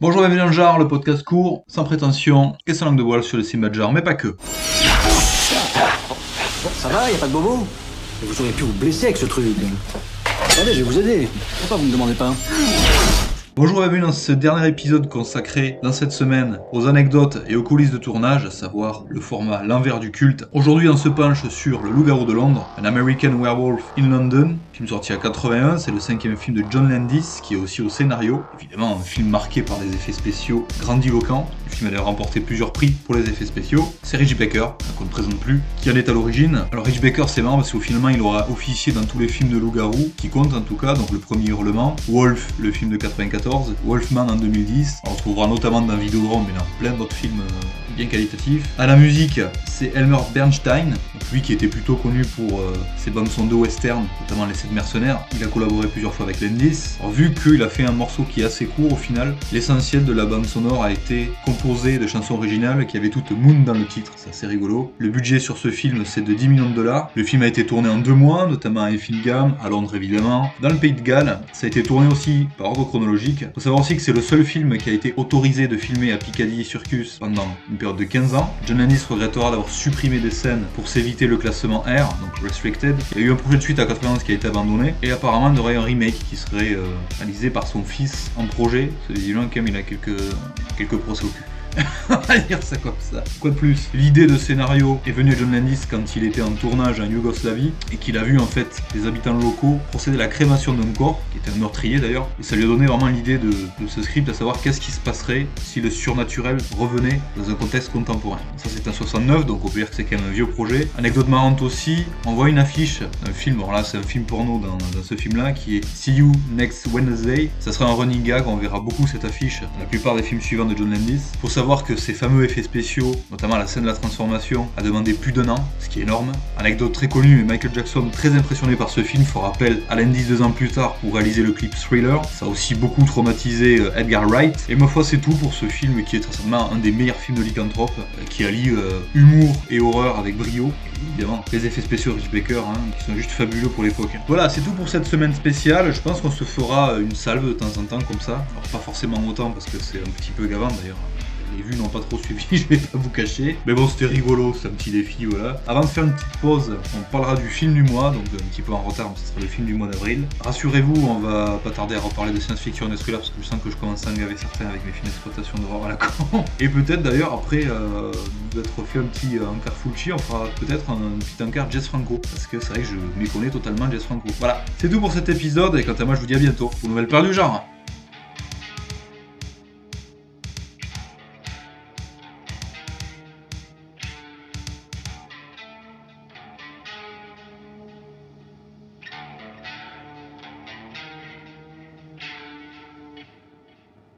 Bonjour, bienvenue dans le genre, le podcast court, sans prétention, et sans langue de voile sur le cinéma de mais pas que. Ça va, y a pas de bobo Vous auriez pu vous blesser avec ce truc. Attendez, je vais vous aider. Pourquoi vous me demandez pas? Bonjour, bienvenue dans ce dernier épisode consacré dans cette semaine aux anecdotes et aux coulisses de tournage, à savoir le format L'envers du culte. Aujourd'hui, on se penche sur Le Loup-garou de Londres, An American Werewolf in London, film sorti à 81, c'est le cinquième film de John Landis qui est aussi au scénario. Évidemment, un film marqué par des effets spéciaux grandiloquents. Le film a d'ailleurs remporté plusieurs prix pour les effets spéciaux. C'est Rich Baker, qu'on ne présente plus, qui en est à l'origine. Alors Rich Baker, c'est marrant parce qu'au finalement, il aura officié dans tous les films de loup-garou, qui comptent en tout cas, donc le premier Hurlement, Wolf, le film de 94, Wolfman en 2010. On retrouvera notamment dans Videodrome, mais dans plein d'autres films euh, bien qualitatifs. À la musique, c'est Elmer Bernstein, lui qui était plutôt connu pour euh, ses bandes son de western, notamment Les 7 mercenaires. Il a collaboré plusieurs fois avec. Alors, vu qu'il a fait un morceau qui est assez court au final, l'essentiel de la bande sonore a été composé de chansons originales qui avaient toutes Moon dans le titre, c'est assez rigolo. Le budget sur ce film c'est de 10 millions de dollars. Le film a été tourné en deux mois, notamment à Effingham, à Londres évidemment. Dans le pays de Galles, ça a été tourné aussi par ordre chronologique. Faut savoir aussi que c'est le seul film qui a été autorisé de filmer à Piccadilly Circus pendant une période de 15 ans. John Landis regrettera d'avoir supprimé des scènes pour s'éviter le classement R, donc Restricted. Il y a eu un projet de suite à 91 qui a été abandonné, et apparemment il y aurait un remake qui serait euh, réalisé par son fils en projet. C'est visiblement quand même il a quelques, quelques procès au cul. On va dire ça comme ça. Quoi de plus L'idée de scénario est venue à John Landis quand il était en tournage en Yougoslavie et qu'il a vu en fait des habitants locaux procéder à la crémation d'un corps, qui était un meurtrier d'ailleurs, et ça lui a donné vraiment l'idée de, ce script, à savoir qu'est-ce qui se passerait si le surnaturel revenait dans un contexte contemporain. Ça c'est en 69, donc on peut dire que c'est quand même un vieux projet. Anecdote marrante aussi, on voit une affiche d'un film, alors là c'est un film porno dans, ce film-là, qui est See You Next Wednesday. Ça sera un running gag, on verra beaucoup cette affiche la plupart des films suivants de John Landis. Faut savoir que ces fameux effets spéciaux, notamment la scène de la transformation, a demandé plus d'un an, ce qui est énorme. Anecdote très connue, mais Michael Jackson, très impressionné par ce film, faut rappel à l'indice deux ans plus tard pour réaliser le clip Thriller. Ça a aussi beaucoup traumatisé euh, Edgar Wright. Et ma foi, c'est tout pour ce film qui est très certainement un des meilleurs films de lycanthrope, euh, qui allie euh, humour et horreur avec brio. évidemment, les effets spéciaux Rich Baker, hein, qui sont juste fabuleux pour l'époque. Voilà, c'est tout pour cette semaine spéciale. Je pense qu'on se fera une salve de temps en temps comme ça. Alors, pas forcément autant parce que c'est un petit peu gavant d'ailleurs les vues n'ont pas trop suivi, je vais pas vous cacher. Mais bon, c'était rigolo, c'est un petit défi, voilà. Avant de faire une petite pause, on parlera du film du mois, donc un petit peu en retard, mais ce sera le film du mois d'avril. Rassurez-vous, on va pas tarder à reparler de science-fiction et de thriller, parce que je sens que je commence à engager certains avec mes films d'exploitation d'horreur à la con. Et peut-être d'ailleurs, après euh, d'être fait un petit euh, encart Fulci, on fera peut-être un, petit encart Jess Franco, parce que c'est vrai que je méconnais totalement Jess Franco. Voilà, c'est tout pour cet épisode, et quant à moi, je vous dis à bientôt pour une nouvelle perle du genre.